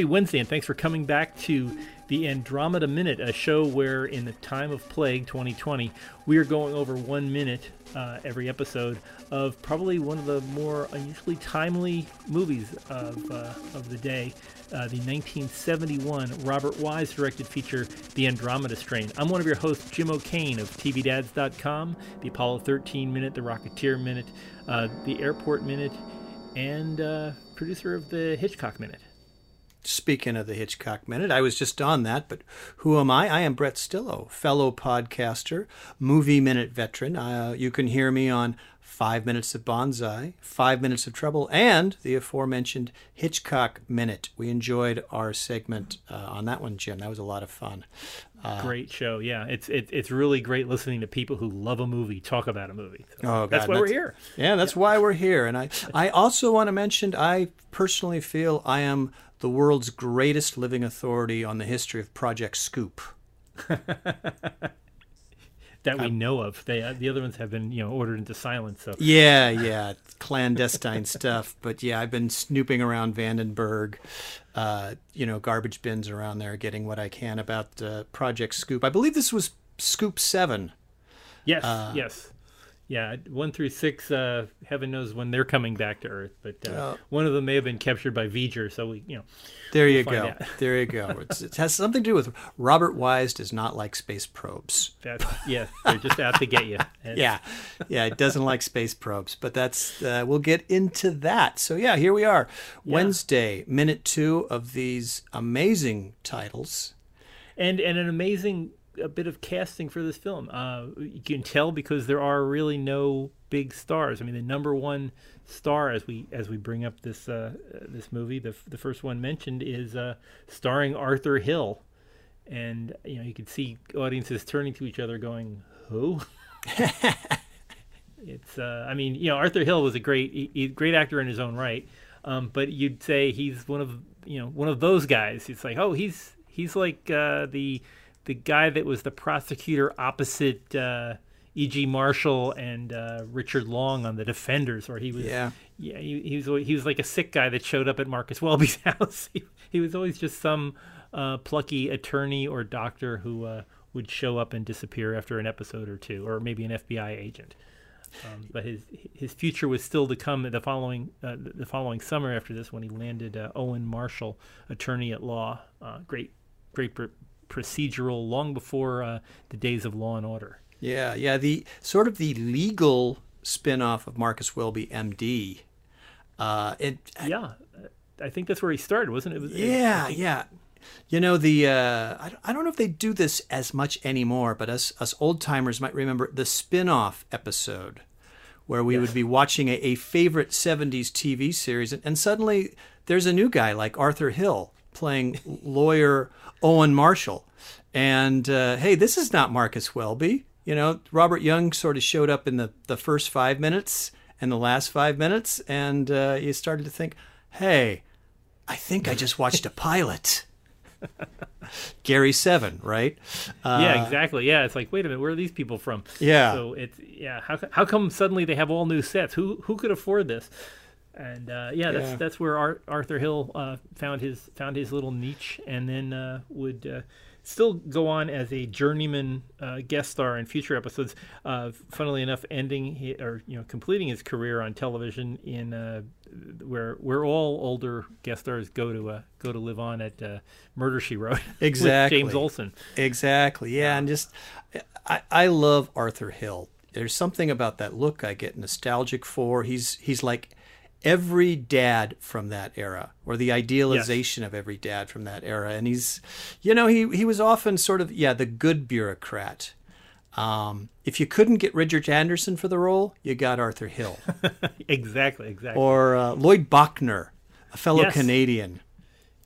happy Wednesday, and thanks for coming back to the Andromeda Minute, a show where, in the time of plague 2020, we are going over one minute uh, every episode of probably one of the more unusually timely movies of, uh, of the day. Uh, the 1971 Robert Wise directed feature, The Andromeda Strain. I'm one of your hosts, Jim O'Kane of TVDads.com, the Apollo 13 Minute, the Rocketeer Minute, uh, the Airport Minute, and uh, producer of the Hitchcock Minute. Speaking of the Hitchcock Minute, I was just on that, but who am I? I am Brett Stillo, fellow podcaster, movie minute veteran. Uh, you can hear me on Five Minutes of Bonsai, Five Minutes of Trouble, and the aforementioned Hitchcock Minute. We enjoyed our segment uh, on that one, Jim. That was a lot of fun. Uh, great show, yeah. It's it, it's really great listening to people who love a movie talk about a movie. So oh, God, that's why that's, we're here. Yeah, that's yeah. why we're here. And I I also want to mention I personally feel I am the world's greatest living authority on the history of Project Scoop. that we know of. They uh, the other ones have been you know ordered into silence. So yeah, yeah, clandestine stuff. But yeah, I've been snooping around Vandenberg, uh, you know, garbage bins around there, getting what I can about uh, Project Scoop. I believe this was Scoop Seven. Yes, uh, yes yeah, one through six. Uh, heaven knows when they're coming back to Earth, but uh, oh. one of them may have been captured by V'ger. So we, you know, there you go, there you go. It's, it has something to do with Robert Wise does not like space probes. That's, yeah, they're just out to get you. yeah, yeah, it doesn't like space probes, but that's uh, we'll get into that. So yeah, here we are, yeah. Wednesday, minute two of these amazing titles, and and an amazing a bit of casting for this film. Uh, you can tell because there are really no big stars. I mean, the number one star as we as we bring up this uh, this movie, the the first one mentioned is uh, starring Arthur Hill, and you know you can see audiences turning to each other, going, "Who?" it's uh, I mean, you know, Arthur Hill was a great he, great actor in his own right, um, but you'd say he's one of you know one of those guys. It's like, oh, he's he's like uh, the the guy that was the prosecutor opposite uh, E.G. Marshall and uh, Richard Long on the Defenders, where he was yeah yeah he, he, was he was like a sick guy that showed up at Marcus Welby's house. he, he was always just some uh, plucky attorney or doctor who uh, would show up and disappear after an episode or two, or maybe an FBI agent. Um, but his his future was still to come the following uh, the following summer after this when he landed uh, Owen Marshall, attorney at law. Uh, great great procedural long before uh, the days of Law and Order. Yeah, yeah. The sort of the legal spin-off of Marcus Welby, MD. Uh, it, yeah, I think that's where he started, wasn't it? it was, yeah, it, yeah. You know the uh, I, I don't know if they do this as much anymore, but us us old timers might remember the spin-off episode where we would be watching a, a favorite 70s TV series and, and suddenly there's a new guy like Arthur Hill playing lawyer Owen Marshall. And uh, hey, this is not Marcus Welby. You know, Robert Young sort of showed up in the, the first five minutes and the last five minutes, and uh, you started to think, hey, I think I just watched a pilot. Gary Seven, right? Uh, yeah, exactly. Yeah, it's like, wait a minute, where are these people from? Yeah. So it's yeah. How how come suddenly they have all new sets? Who who could afford this? And uh, yeah, that's yeah. that's where Ar- Arthur Hill uh, found his found his little niche, and then uh, would uh, still go on as a journeyman uh, guest star in future episodes. Uh, funnily enough, ending he, or you know completing his career on television in where where all older guest stars go to go to live on at Murder She Wrote. Exactly, James Olson. Exactly, yeah, and just I I love Arthur Hill. There's something about that look I get nostalgic for. He's he's like every dad from that era or the idealization yes. of every dad from that era and he's you know he he was often sort of yeah the good bureaucrat um, if you couldn't get Richard Anderson for the role, you got Arthur Hill. exactly, exactly. Or uh, Lloyd Bochner, a fellow yes. Canadian.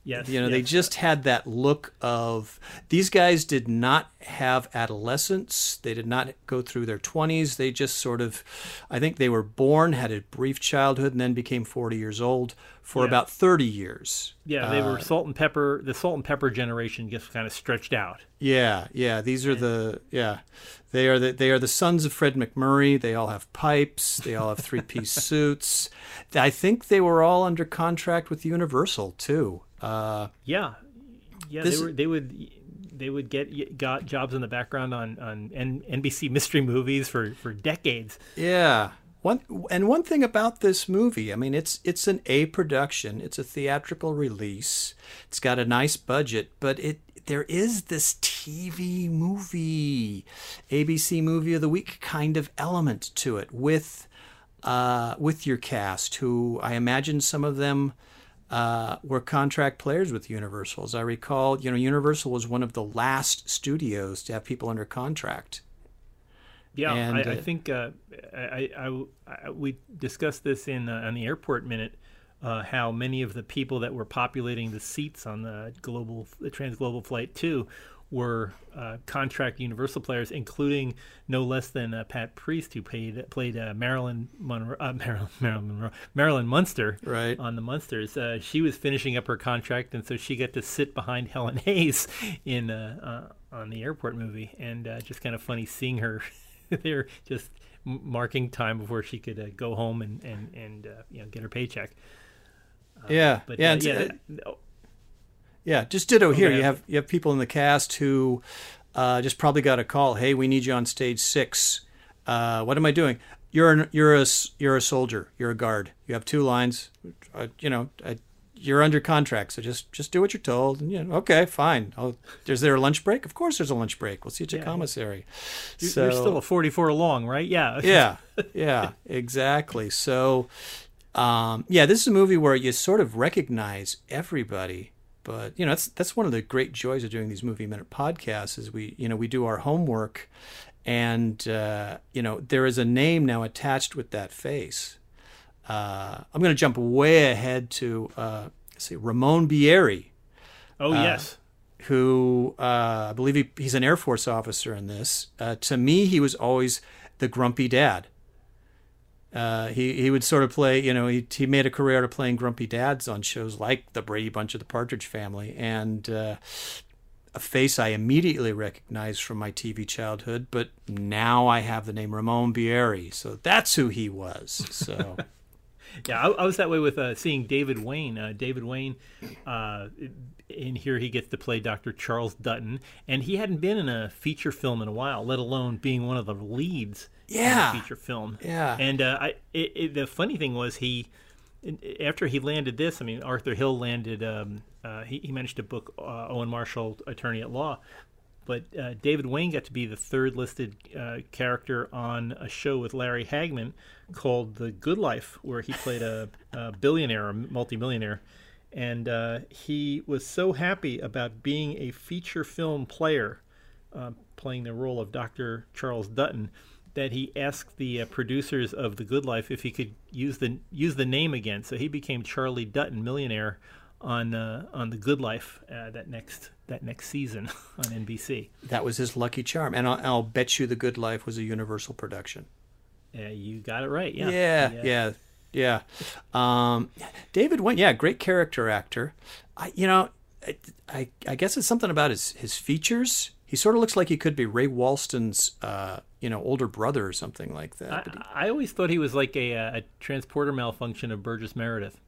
Yes. You know, yes. they just had that look of these guys did not have adolescence. They did not go through their 20s. They just sort of, I think they were born, had a brief childhood, and then became 40 years old for yeah. about 30 years. Yeah, they uh, were salt and pepper. The salt and pepper generation gets kind of stretched out. Yeah, yeah. These are the, yeah. They are the, they are the sons of Fred MacMurray. They all have pipes. They all have three piece suits. I think they were all under contract with Universal, too. Uh, yeah, yeah. This- they were they would they would get got jobs in the background on on N- NBC mystery movies for for decades. Yeah. One and one thing about this movie, I mean, it's it's an A production. It's a theatrical release. It's got a nice budget, but it there is this TV movie, ABC movie of the week kind of element to it with uh, with your cast, who I imagine some of them uh, were contract players with Universal. As I recall, you know, Universal was one of the last studios to have people under contract. Yeah, And, I, uh, I think uh, I, I, I- we discussed this in uh, on the airport minute. Uh, how many of the people that were populating the seats on the global, the Transglobal flight two, were uh, contract Universal players, including no less than uh, Pat Priest, who played played uh, Marilyn Monroe, uh, Marilyn, Marilyn Monroe, Marilyn Munster, Right. on the Munsters. Uh, she was finishing up her contract, and so she got to sit behind Helen Hayes in uh, on the airport movie, and uh, just kind of funny seeing her there, just m- marking time before she could uh, go home and and and uh, you know get her paycheck. yeah, But yeah, yeah, oh, Yeah, just ditto here. You have you have people in the cast who uh, just probably got a call. Hey, we need you on stage six. Uh, what am I doing? You're an, you're a you're a soldier. You're a guard. You have two lines. Uh, you know, uh, you're under contract, so just just do what you're told. And you know, okay, fine. I'll, is there a lunch break? Of course, there's a lunch break. We'll see you at your Yeah. commissary. you're, so, you're still a 44 long, right? Yeah. yeah, yeah, exactly. So, um, yeah, this is a movie where you sort of recognize everybody, but you know that's that's one of the great joys of doing these movie minute podcasts is we you know we do our homework, and uh, you know there is a name now attached with that face. Uh, I'm going to jump way ahead to uh, let's see Ramon Bieri Oh yes. who uh, I believe he, he's an Air Force officer in this. Uh, to me, he was always the grumpy dad. Uh, he he would sort of play, you know, he he made a career out of playing grumpy dads on shows like The Brady Bunch or The Partridge Family, and uh, a face I immediately recognized from my TV childhood. But now I have the name Ramon Bieri, so that's who he was. So Yeah, I, I was that way with uh, seeing David Wayne. Uh, David Wayne, uh, in here he gets to play Dr. Charles Dutton, and he hadn't been in a feature film in a while, let alone being one of the leads Yeah. feature film. Yeah. And uh, I, it, it, the funny thing was he, after he landed this, I mean Arthur Hill landed. Um, uh, he, he managed to book uh, Owen Marshall, attorney at law. But uh, David Wayne got to be the third listed uh, character on a show with Larry Hagman called The Good Life, where he played a, a billionaire, a multimillionaire. And uh, he was so happy about being a feature film player, uh, playing the role of Dr. Charles Dutton, that he asked the uh, producers of The Good Life if he could use the use the name again. So he became Charlie Dutton, millionaire, on uh, on The Good Life uh, that next that next season on NBC. that was his lucky charm, and I'll, I'll bet you The Good Life was a Universal production. Yeah, you got it right. Yeah, Yeah, yeah, yeah. Um, David Wayne, yeah, great character actor. I, you know, I, I, I guess it's something about his his features. He sort of looks like he could be Ray Walston's, uh, you know, older brother or something like that. But he- I, I always thought he was like a, a transporter malfunction of Burgess Meredith.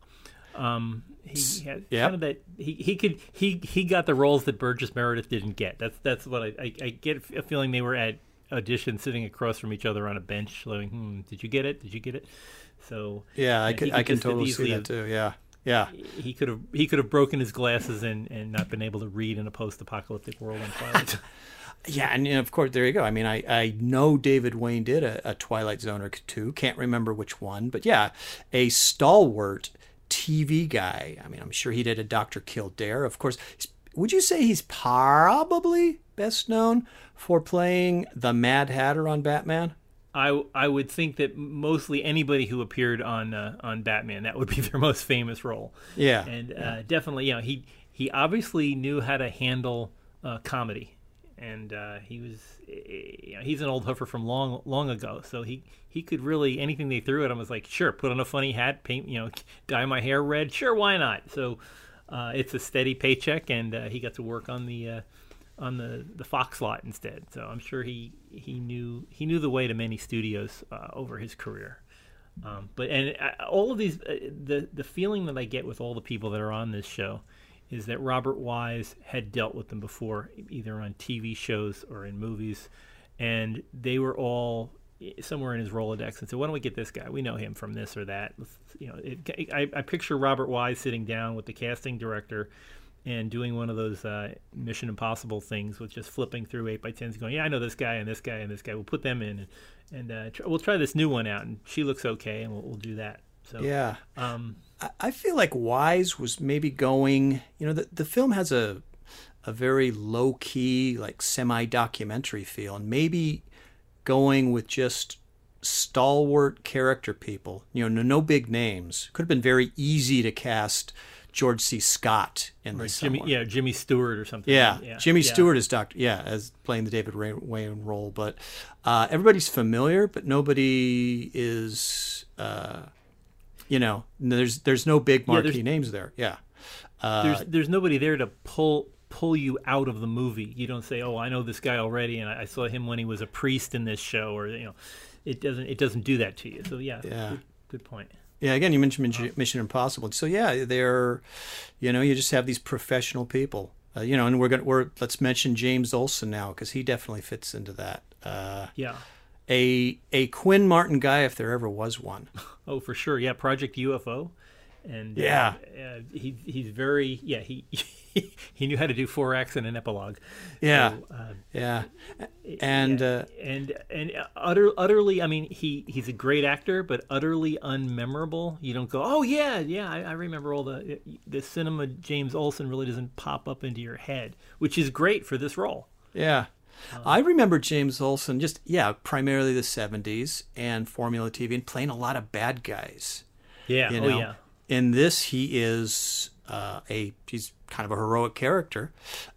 Um, he had Yeah. kind of that he, he could he he got the roles that Burgess Meredith didn't get. That's that's what I, I, I get a feeling they were at audition sitting across from each other on a bench, like, hmm, did you get it? Did you get it? So yeah, I can I can totally see that too. Yeah, yeah. He could have he could have broken his glasses and, and not been able to read in a post apocalyptic world on Twilight. Yeah, and of course, there you go. I mean, I, I know David Wayne did a, a Twilight Zone or two. Can't remember which one, but yeah, a stalwart TV guy. I mean, I'm sure he did a Doctor Kildare. Of course, would you say he's probably best known for playing the Mad Hatter on Batman? I I would think that mostly anybody who appeared on uh, on Batman that would be their most famous role. Yeah, and uh, definitely, you know, he he obviously knew how to handle uh, comedy, and uh, he was eh, you know, he's an old hoofer from long long ago, so he he could really anything they threw at him was like, sure, put on a funny hat, paint, you know, dye my hair red, sure, why not? So uh, it's a steady paycheck, and uh, he got to work on the. On the, the Fox lot instead, so I'm sure he, he knew he knew the way to many studios uh, over his career. Um, but and uh, all of these, uh, the the feeling that I get with all the people that are on this show is that Robert Wise had dealt with them before, either on TV shows or in movies, and they were all somewhere in his Rolodex and said, "Why don't we get this guy? We know him from this or that." You know, it, I, I picture Robert Wise sitting down with the casting director and doing one of those uh, Mission Impossible things with just flipping through eight by tens, going, "Yeah, I know this guy and this guy and this guy. We'll put them in, and, and uh, tr- we'll try this new one out, and she looks okay, and we'll, we'll do that." So yeah, um, I, I feel like Wise was maybe going. You know, the the film has a a very low key, like semi documentary feel, and maybe going with just stalwart character people. You know, no, no big names. Could have been very easy to cast George C. Scott in this. Jimmy, somewhere. yeah, Jimmy Stewart or something. Yeah, yeah. Jimmy yeah. Stewart is Doctor. Yeah, as playing the David Ray- Wayne role, but uh, everybody's familiar, but nobody is. Uh, you know, there's there's no big marquee there's- names there. Yeah, uh, There's there's nobody there to pull pull you out of the movie. You don't say, "Oh, I know this guy already, and I, I saw him when he was a priest in this show," or you know, it doesn't it doesn't do that to you. So yeah, Yeah. Good, good point. Yeah, again, you mentioned Mission- Impossible. So yeah, they're, you know, you just have these professional people. Uh, you know, and we're gonna we're let's mention James Olson now because he definitely fits into that. Uh, Yeah. a a Quinn Martin guy if there ever was one. Oh, for sure. Yeah, Project UFO. And uh, Yeah. uh, he he's very yeah he he knew how to do four acts and an epilogue. Yeah, So, uh, yeah, and yeah, uh, and and utter, utterly i mean he he's a great actor but utterly unmemorable. You don't go oh yeah yeah i, I remember all the the cinema james Olson really doesn't pop up into your head which is great for this role. Yeah. I remember James Olson just yeah, primarily the '70s and Formula TV and playing a lot of bad guys. yeah. You oh yeah. In this he is uh, a he's kind of a heroic character.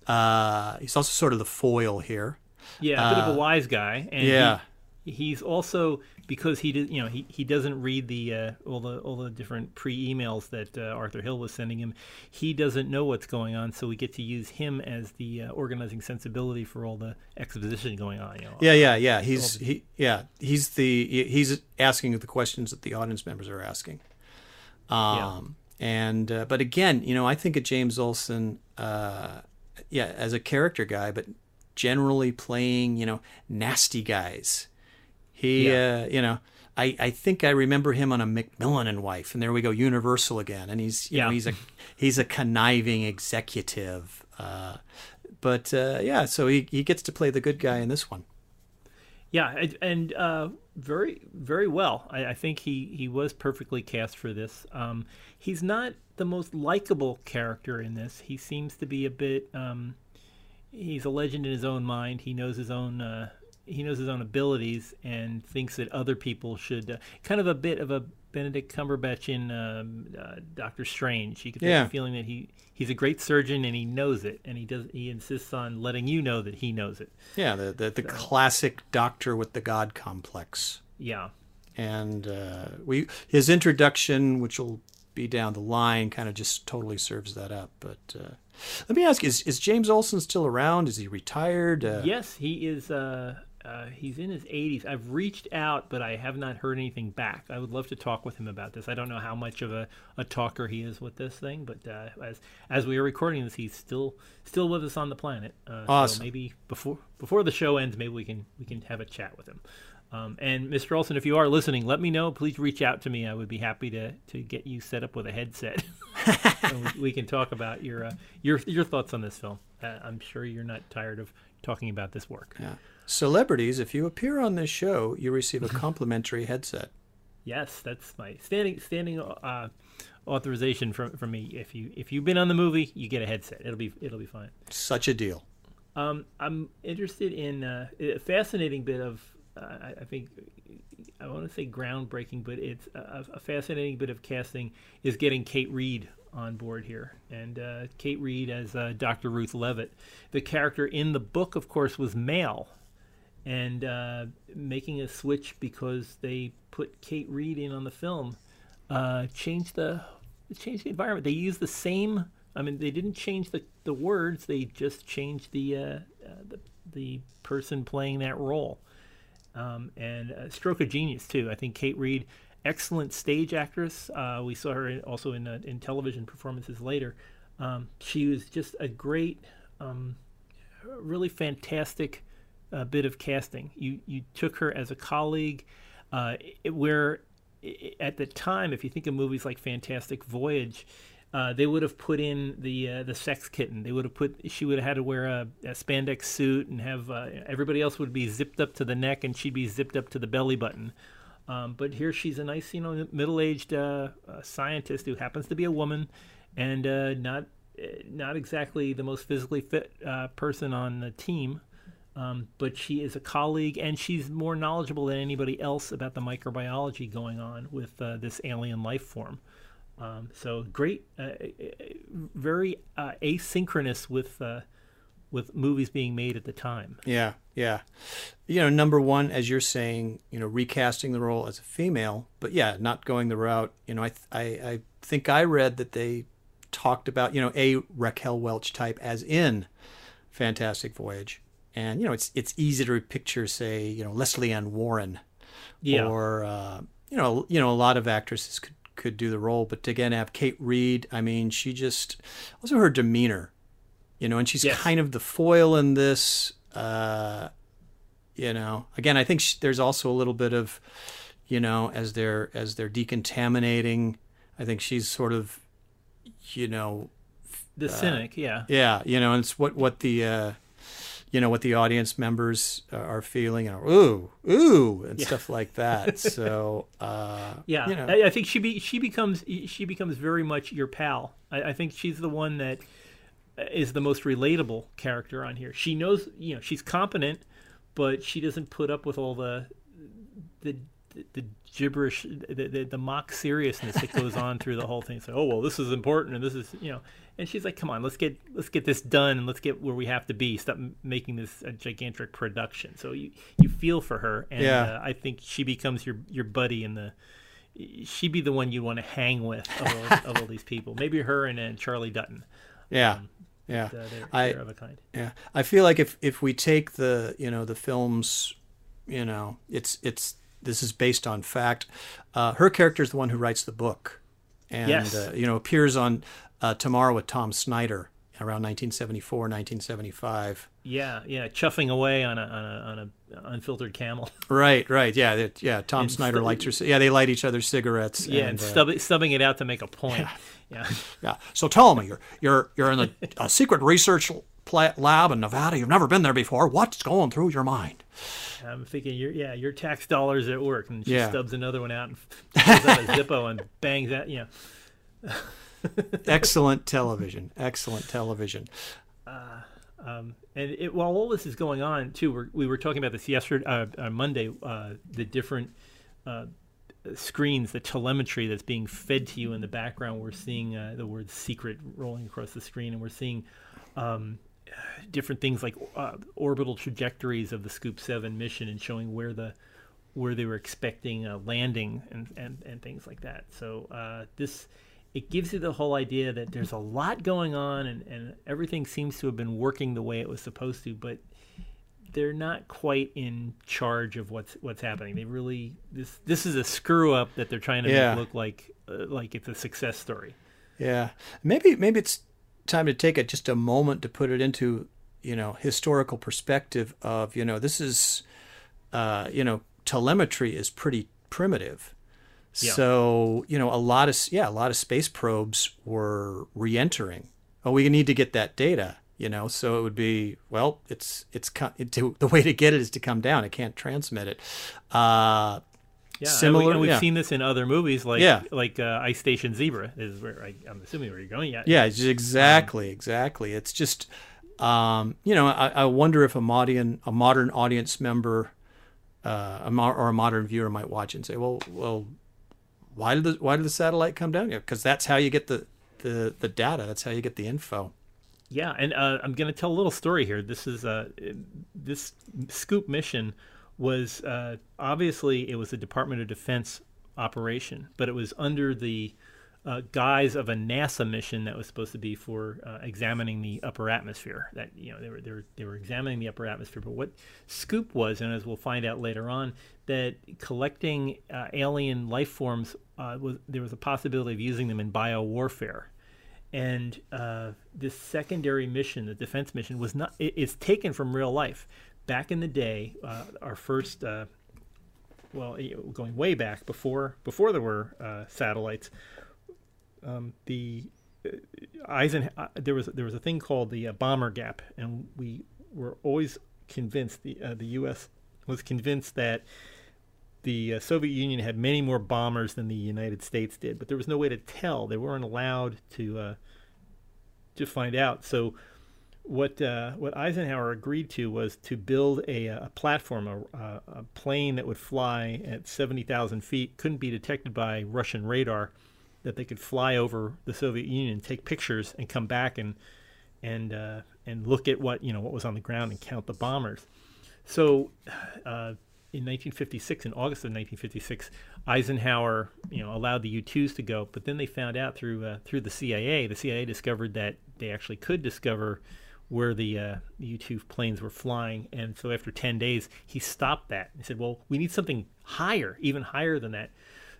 Uh, he's also sort of the foil here. Yeah a bit of a wise guy and he- yeah. he's also because he did you know he, he doesn't read the uh, all the all the different pre emails that uh, Arthur Hill was sending him he doesn't know what's going on so we get to use him as the uh, organizing sensibility for all the exposition going on you know yeah yeah yeah. he's he yeah he's the he's asking the questions that the audience members are asking. Um and uh, but again you know i think of james Olson, uh yeah as a character guy but generally playing you know nasty guys he Yeah. uh you know I, I think I remember him on a McMillan and Wife, and there we go, Universal again. And he's you know Yeah. he's a he's a conniving executive, uh, but uh, yeah, so he, he gets to play the good guy in this one. Yeah, and- uh, very, very well. I, I think he, he was perfectly cast for this. Um, he's not the most likable character in this. He seems to be a bit. Um, he's a legend in his own mind. He knows his own. Uh, he knows his own abilities and thinks that other people should. Uh, kind of a bit of a Benedict Cumberbatch in um, uh, Doctor Strange. You get Yeah. the feeling that he he's a great surgeon and he knows it, and he does. He insists on letting you know that he knows it. Yeah, the the, the classic doctor with the god complex, Yeah. and uh, we his introduction, which will be down the line, kind of just totally serves that up. But uh, let me ask: Is is James Olson still around? Is he retired? Uh, Yes, he is. Uh, he's in his 80s. I've reached out, but I have not heard anything back. I would love to talk with him about this. I don't know how much of a, a talker he is with this thing, but uh, as as we are recording this, he's still still with us on the planet. Uh, Awesome. So maybe before before the show ends, maybe we can we can have a chat with him. Um, and Mr. Olson, if you are listening, let me know. Please reach out to me. I would be happy to, to get you set up with a headset. and we, we can talk about your uh, your your thoughts on this film. Uh, I'm sure you're not tired of talking about this work. Yeah. Celebrities, if you appear on this show, you receive a complimentary headset. Yes, that's my standing standing uh, authorization from from me. If you if you've been on the movie, you get a headset. It'll be it'll be fine. Such a deal. Um, I'm interested in uh, a fascinating bit of uh, I, I think I want to say groundbreaking, but it's a, a fascinating bit of casting is getting Kate Reid on board here, and uh, Kate Reid as uh, Dr. Ruth Leavitt. The character in the book, of course, was male, and uh, making a switch because they put Kate Reid in on the film uh, changed the changed the environment. They used the same. I mean, they didn't change the, the words. They just changed the uh, uh, the the person playing that role. Um, and a stroke of genius too. I think Kate Reid, excellent stage actress. Uh, we saw her in, also in uh, in television performances later. Um, she was just a great, um, really fantastic uh, bit of casting. You you took her as a colleague, uh, it, where i at the time, if you think of movies like Fantastic Voyage, uh, they would have put in the uh, the sex kitten. They would have put she would have had to wear a, a spandex suit and have everybody else would be zipped up to the neck and she'd be zipped up to the belly button. Um, but here she's a nice, you know, middle-aged uh, uh, scientist who happens to be a woman, and uh, not not exactly the most physically fit person on the team. Um, but she is a colleague, and she's more knowledgeable than anybody else about the microbiology going on with this alien life form. Um, so great, uh, uh, very uh, asynchronous with uh, with movies being made at the time. Yeah, yeah. You know, number one, as you're saying, you know, recasting the role as a female, but yeah, not going the route. You know, I I, I think I read that they talked about you know a Raquel Welch type as in Fantastic Voyage, and you know it's it's easy to picture say you know Lesley Ann Warren, yeah. or uh, you know you know a lot of actresses could could do the role. But to again have Kate Reid, I mean, she just also her demeanor, you know, and she's yes. kind of the foil in this. Uh, you know, again, I think she, there's also a little bit of, you know, as they're as they're decontaminating. I think she's sort of, you know, the uh, cynic. Yeah. Yeah, you know, and it's what what the. Uh, you know what the audience members are feeling and ooh ooh and yeah. stuff like that so uh, yeah you know. I, I, think she be she becomes she becomes very much your pal I, I, think she's the one that is the most relatable character on here she knows you know she's competent but she doesn't put up with all the the the gibberish, the, the, the, mock seriousness that goes on through the whole thing. So, oh well, this is important, and this is you know, and she's like, come on, let's get let's get this done, and let's get where we have to be. Stop making this a gigantic production. So you you feel for her, and yeah. uh, I think she becomes your your buddy in the. She'd be the one you want to hang with of all, of all these people. Maybe her and, and Charlie Dutton. Yeah. Um, yeah, uh, they're, I, they're of a kind. Yeah, I feel like if if we take the you know the films, you know, it's it's this is based on fact. Uh, her character is the one who writes the book, and yes. uh, you know appears on uh, Tomorrow with Tom Snyder around 1974, 1975. Yeah, yeah, chuffing away on a on a, on a unfiltered camel. Right, right, yeah, yeah. Tom and Snyder stu- lights her. Yeah, they light each other's cigarettes. Yeah, and, and uh, stubbing it out to make a point. Yeah. Yeah, yeah. So tell me, you're you're you're in a, a secret research lab in Nevada. You've never been there before. What's going through your mind? I'm thinking, your yeah, your tax dollars at work, and she yeah. stubs another one out and pulls out a Zippo and bangs that, you know. Excellent television. Excellent television. Uh, um, and it, while all this is going on, too, we're, we were talking about this yesterday, uh, uh, Monday, uh, the different uh, screens, the telemetry that's being fed to you in the background. We're seeing uh, the word secret rolling across the screen, and we're seeing um, different things like uh, orbital trajectories of the Scoop Seven mission and showing where the where they were expecting a landing and and, and things like that. So uh, this it gives you the whole idea that there's a lot going on and, and everything seems to have been working the way it was supposed to, but they're not quite in charge of what's what's happening. They really this this is a screw up that they're trying to yeah. make look like uh, like it's a success story. Yeah, maybe maybe it's time to take it just a moment to put it into you know historical perspective of you know this is uh, you know telemetry is pretty primitive yeah. so you know a lot of yeah a lot of space probes were re-entering oh we need to get that data you know so it would be well it's it's to, the way to get it is to come down it can't transmit it uh, yeah, similar. And we, have yeah. seen this in other movies, like yeah. like uh, Ice Station Zebra is where I, am assuming where you're going. Yeah, yeah, exactly, um, exactly. It's just, um, you know, I, I, wonder if a modern a modern audience member, uh, a mo- or a modern viewer might watch and say, well, well, why did the why did the satellite come down? Because that's how you get the, the the data. That's how you get the info. Yeah, and uh, I'm going to tell a little story here. This is uh, this scoop mission was uh, obviously it was a Department of Defense operation, but it was under the uh, guise of a NASA mission that was supposed to be for uh, examining the upper atmosphere. That you know they were, they were they were examining the upper atmosphere. But what Scoop was, and as we'll find out later on, that collecting uh, alien life forms uh, was there was a possibility of using them in bio warfare. And uh, this secondary mission, the defense mission, was not. It, it's taken from real life. Back in the day, uh, our first, uh, well, going way back before before there were uh, satellites, um, the uh, Eisen there was there was a thing called the bomber gap, and we were always convinced the the U.S. was convinced that the uh, Soviet Union had many more bombers than the United States did, but there was no way to tell. They weren't allowed to uh, to find out. So, what uh, what Eisenhower agreed to was to build a, a platform, a, a, plane that would fly at seventy thousand feet, couldn't be detected by Russian radar, that they could fly over the Soviet Union, take pictures, and come back and and uh, and look at what you know what was on the ground and count the bombers. So uh, in 1956, in August of 1956, Eisenhower, you know, allowed the U-2s to go, but then they found out through uh, through the CIA, the CIA discovered that they actually could discover where the uh, U-2 planes were flying, and so after 10 days, he stopped that. He said, "Well, we need something higher, even higher than that."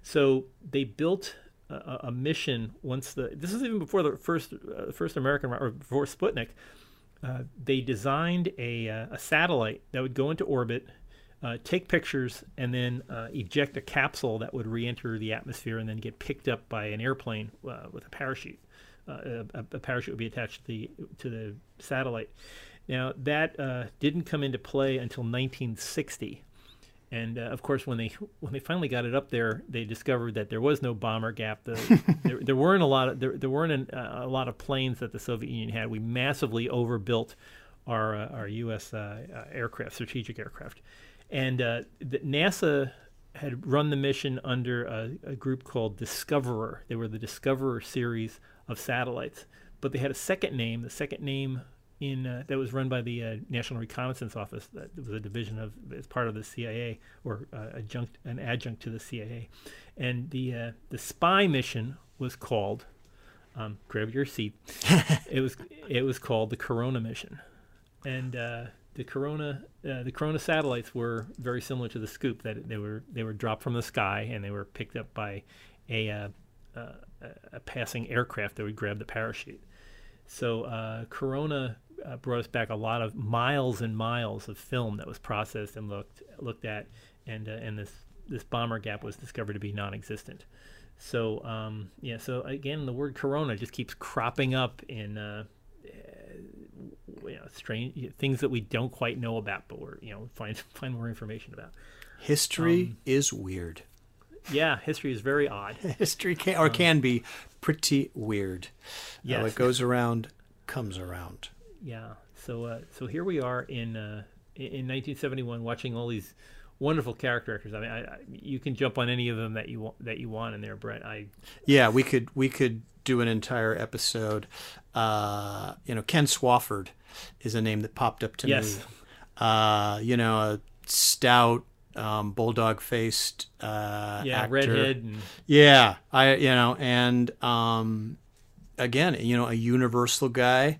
So they built a, a mission. Once the this is even before the first uh, first American or before Sputnik. Uh, they designed a, uh, a satellite that would go into orbit uh, take pictures, and then uh, eject a capsule that would re-enter the atmosphere and then get picked up by an airplane uh, with a parachute. Uh, a, a, parachute would be attached to the to the satellite. Now that uh, didn't come into play until 1960, and uh, of course, when they when they finally got it up there, they discovered that there was no bomber gap. The, there, there, weren't a lot of there, there weren't an, a lot of planes that the Soviet Union had. We massively overbuilt our our U.S. aircraft, strategic aircraft and uh, NASA had run the mission under a, a, group called Discoverer. They were the Discoverer series of satellites, but they had a second name. The second name in uh, that was run by the uh, National Reconnaissance Office. That was a division of as part of the CIA or uh, adjunct an adjunct to the CIA, and the uh, the spy mission was called. Um, grab your seat. it was it was called the Corona mission, and uh, the Corona uh, the Corona satellites were very similar to the Scoop that they were they were dropped from the sky and they were picked up by a uh, uh, a passing aircraft that would grab the parachute. So uh, Corona uh, brought us back a lot of miles and miles of film that was processed and looked looked at, and uh, and this this bomber gap was discovered to be non-existent. So um, yeah, so again, the word Corona just keeps cropping up in you know, strange things that we don't quite know about, but we're you know find find more information about. History um, is weird. Yeah, history is very odd. history can or um, can be pretty weird. Yes. what goes around comes around. Yeah. So uh, so here we are in uh, in 1971, watching all these wonderful character actors. I mean, I, I, you can jump on any of them that you want that you want in there, Brett. I yeah, we could we could do an entire episode. Uh, you know, Ken Swofford is a name that popped up to yes. me. Uh, you know, a stout, um, bulldog faced uh, yeah, actor. redhead. And... Yeah, I you know, and um, again, you know, a universal guy.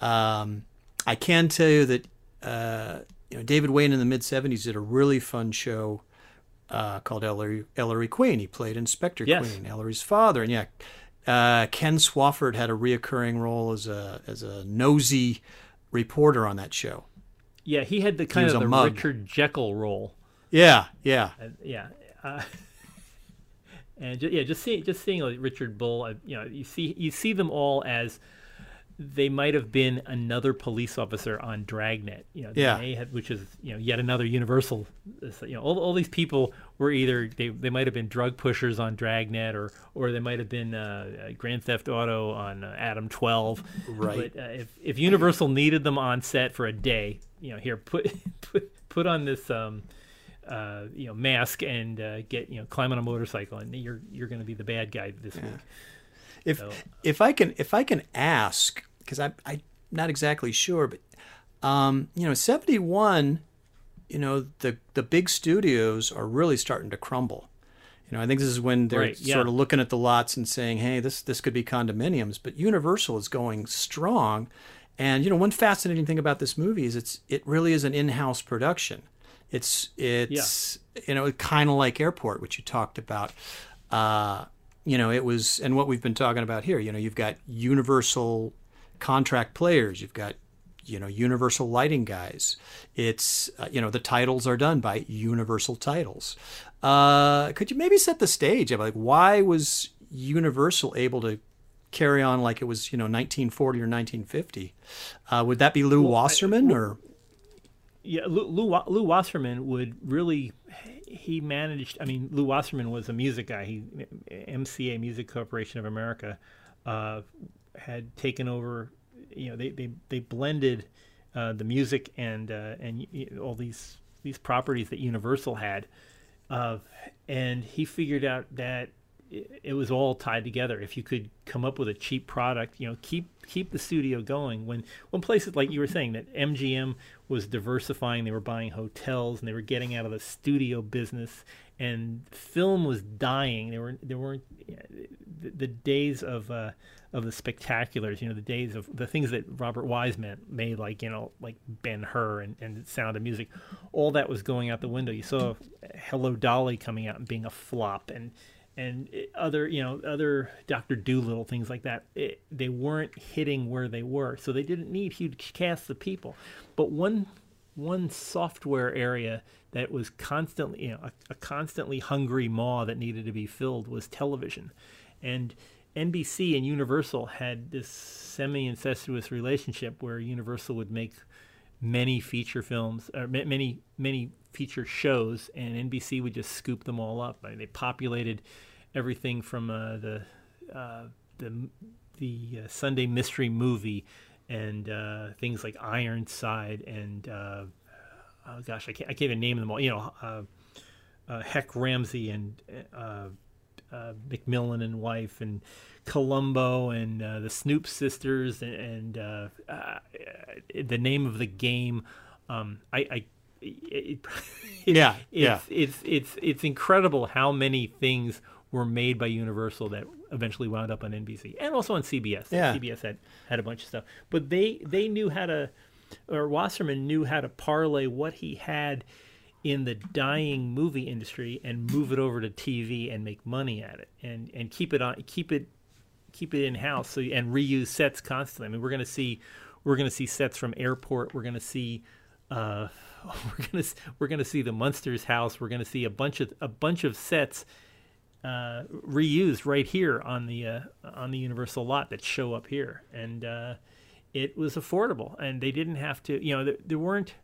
Um, I can tell you that uh, you know David Wayne in the mid '70s did a really fun show uh, called Ellery, Ellery Queen. He played Inspector yes. Queen, Ellery's father, and yeah, uh, Ken Swofford had a reoccurring role as a as a nosy reporter on that show. Yeah, he had the kind of the mug. Richard Jekyll role. Yeah, yeah, uh, yeah. Uh, and just, yeah, just seeing just seeing like Richard Bull, uh, you know, you see you see them all as they might have been another police officer on Dragnet, you know, yeah. Have, which is you know yet another Universal. You know, all, all these people were either they, they might have been drug pushers on Dragnet, or or they might have been uh, Grand Theft Auto on uh, Adam Twelve. Right. But uh, if if Universal needed them on set for a day, you know, here put put put on this. Um, uh, you know, mask and uh, get you know, climb on a motorcycle, and you're you're going to be the bad guy this yeah. week. If so. if I can if I can ask because I I'm not exactly sure, but um, you know, seventy one, you know, the the big studios are really starting to crumble. You know, I think this is when they're right, yeah. sort of looking at the lots and saying, "Hey, this this could be condominiums." But Universal is going strong, and you know, one fascinating thing about this movie is it's it really is an in-house production. It's it's yeah. you know kind of like Airport, which you talked about. Uh, you know, it was, and what we've been talking about here, you know, you've got Universal contract players, you've got, you know, Universal lighting guys. It's, uh, you know, the titles are done by Universal titles. Uh, could you maybe set the stage of like why was Universal able to carry on like it was, you know, 1940 or 1950? Uh, would that be Lew well, Wasserman I, well, or? Yeah, Lew, Lou, Lew Wasserman would really he managed. I mean, Lew Wasserman was a music guy. He MCA Music Corporation of America uh, had taken over. You know, they they they blended uh, the music and uh, and all these these properties that Universal had, uh, and he figured out that it was all tied together. If you could come up with a cheap product, you know, keep keep the studio going. When when places like you were saying that MGM was diversifying, they were buying hotels and they were getting out of the studio business, and film was dying. There were there weren't the, the days of uh, of the spectaculars. You know, the days of the things that Robert Wise made, like you know, like Ben Hur and and Sound of Music. All that was going out the window. You saw Hello Dolly coming out and being a flop, and and other you know other Doctor Dolittle things like that. It, they weren't hitting where they were, so they didn't need huge casts of people. But one one software area that was constantly you know a, a constantly hungry maw that needed to be filled was television, and NBC and Universal had this semi-incestuous relationship where Universal would make many feature films or many many feature shows, and NBC would just scoop them all up. I mean, they populated everything from uh, the uh, the the uh, Sunday Mystery Movie and uh, things like Ironside and uh, oh gosh, I can't I can't even name them all. You know, uh, Hec Ramsey and Uh, McMillan and wife and Columbo and uh, the Snoop sisters and, and uh, the name of the game. Um, I, I it, yeah, it's, yeah. It's, it's it's incredible how many things were made by Universal that eventually wound up on NBC and also on CBS. Yeah. CBS had had a bunch of stuff, but they they knew how to, or Wasserman knew how to parlay what he had in the dying movie industry and move it over to TV and make money at it and and keep it on keep it keep it in house so and reuse sets constantly. I mean, we're going to see we're going to see sets from Airport. We're going to see uh, we're gonna we're gonna see the Munsters house. We're gonna see a bunch of a bunch of sets uh, reused right here on the uh, on the Universal lot that show up here, and uh, it was affordable, and they didn't have to. You know, there, there weren't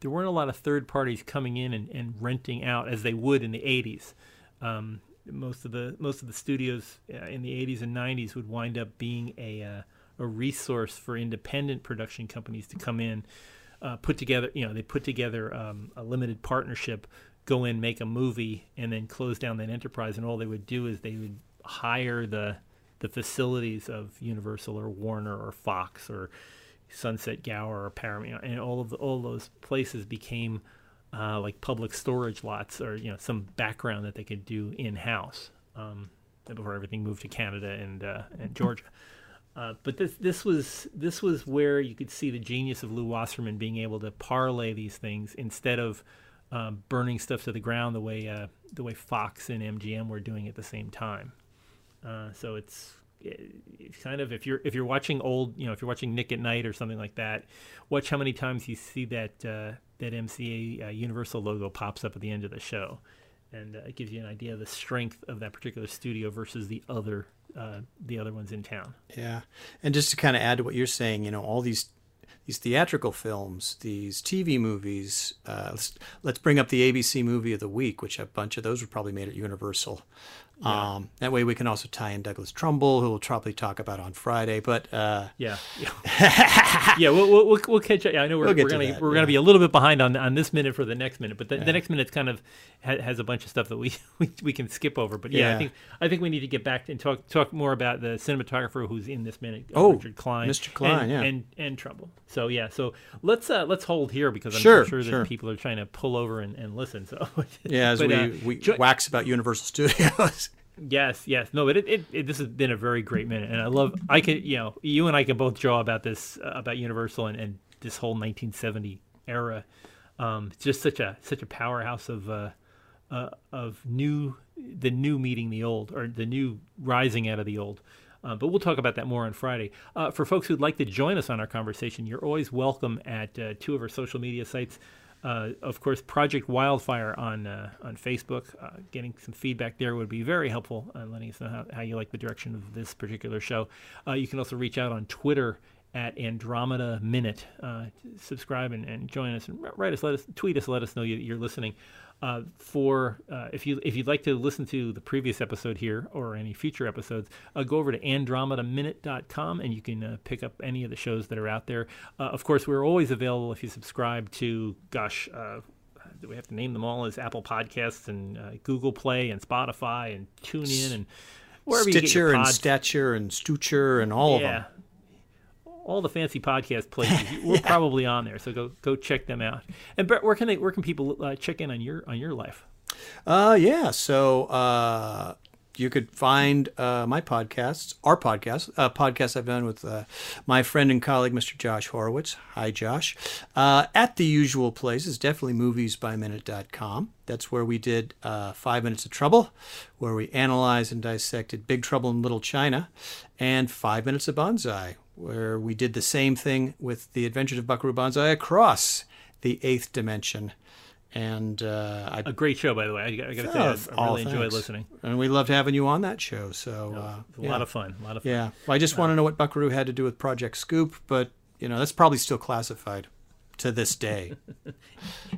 there weren't a lot of third parties coming in and, and renting out as they would in the '80s. Um, most of the most of the studios uh, in the '80s and '90s would wind up being a uh, a resource for independent production companies to come in uh, put together, you know, they put together um, a limited partnership, go in, make a movie, and then close down that enterprise. And all they would do is they would hire the the facilities of Universal or Warner or Fox or Sunset Gower or Paramount, and all of the, all those places became uh, like public storage lots or you know some background that they could do in house um, before everything moved to Canada and uh, and Georgia. Uh, but this this was this was where you could see the genius of Lew Wasserman being able to parlay these things instead of uh, burning stuff to the ground the way uh, the way Fox and MGM were doing at the same time. Uh, so it's kind of if you're if you're watching old you know if you're watching Nick at Nite or something like that, watch how many times you see that uh, that MCA Universal logo pops up at the end of the show, and it gives you an idea of the strength of that particular studio versus the other uh, the other ones in town. Yeah, and just to kind of add to what you're saying, you know, all these these theatrical films, these TV movies. Uh, let's, let's bring up the ABC movie of the week, which a bunch of those were probably made at Universal. Yeah. Um, that way we can also tie in Douglas Trumbull, who we'll probably talk about on Friday. But uh, yeah, yeah, we'll, we'll, we'll, catch up. Yeah, I know we're, we'll we're gonna we're yeah. gonna be a little bit behind on on this minute for the next minute, but the, yeah. the next minute kind of ha- has a bunch of stuff that we, we, we can skip over. But yeah, I think I think we need to get back and talk talk more about the cinematographer who's in this minute. Uh, oh, Richard Kline, Mr. Kline, and, yeah, and and Trumbull. So yeah, so let's uh, let's hold here because I'm sure, sure that sure. people are trying to pull over and, and listen. So yeah, as but, we uh, we jo- wax about Universal Studios. Yes, yes. No, but it, it, it, this has been a very great minute, and I love. I can, you know, you and I can both draw about this uh, about Universal and, and this whole 1970 era. Um, it's just such a such a powerhouse of uh, uh, of new the new meeting the old or the new rising out of the old. Uh, but we'll talk about that more on Friday. Uh, for folks who'd like to join us on our conversation, you're always welcome at uh, two of our social media sites. Uh, of course, Project Wildfire on uh, on Facebook. Uh, getting some feedback there would be very helpful, uh, letting us know how, how you like the direction of this particular show. Uh, you can also reach out on Twitter at Andromeda Minute. Uh, subscribe and, and join us and write us, let us tweet us, let us know you, are listening. Uh, for uh, if you if you'd like to listen to the previous episode here or any future episodes, uh, go over to andromedaminute.com and you can uh, pick up any of the shows that are out there. Uh, of course, we're always available if you subscribe to gosh. do we have to name them all as Apple Podcasts and Google Play and Spotify and TuneIn and wherever Stitcher and Stature and Stutcher and all yeah. of them all the fancy podcast places. We're yeah. probably on there, so go go check them out. And Brett, where can they where can people uh, check in on your on your life? Uh, yeah. So uh, you could find uh, my podcasts, our podcast, uh, podcast I've done with uh, my friend and colleague, Mr. Josh Horowitz. Hi, Josh. Uh, at the usual places, definitely moviesbyminute.com. That's where we did uh, Five Minutes of Trouble, where we analyzed and dissected Big Trouble in Little China, and Five Minutes of Banzai, where we did the same thing with the Adventures of Buckaroo Banzai across the eighth dimension. And uh, I, a great show, by the way. I, got to oh, say, I, I really thanks. enjoyed listening. And we loved having you on that show. So uh, a yeah. lot of fun. A lot of fun. Yeah. Well, I just want to know what Buckaroo had to do with Project Scoop, but you know that's probably still classified to this day. you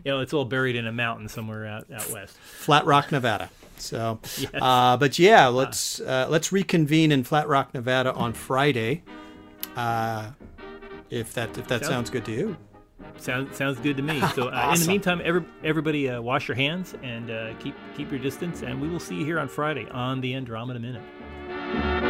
know, it's all buried in a mountain somewhere out, out west. Flat Rock, Nevada. So, yes. uh, but yeah, let's uh, let's reconvene in Flat Rock, Nevada on Friday. Uh, if that if that sounds, sounds good to you. Sounds sounds good to me. So uh, awesome. in the meantime, every, everybody uh, wash your hands and uh, keep keep your distance, and we will see you here on Friday on the Andromeda Minute.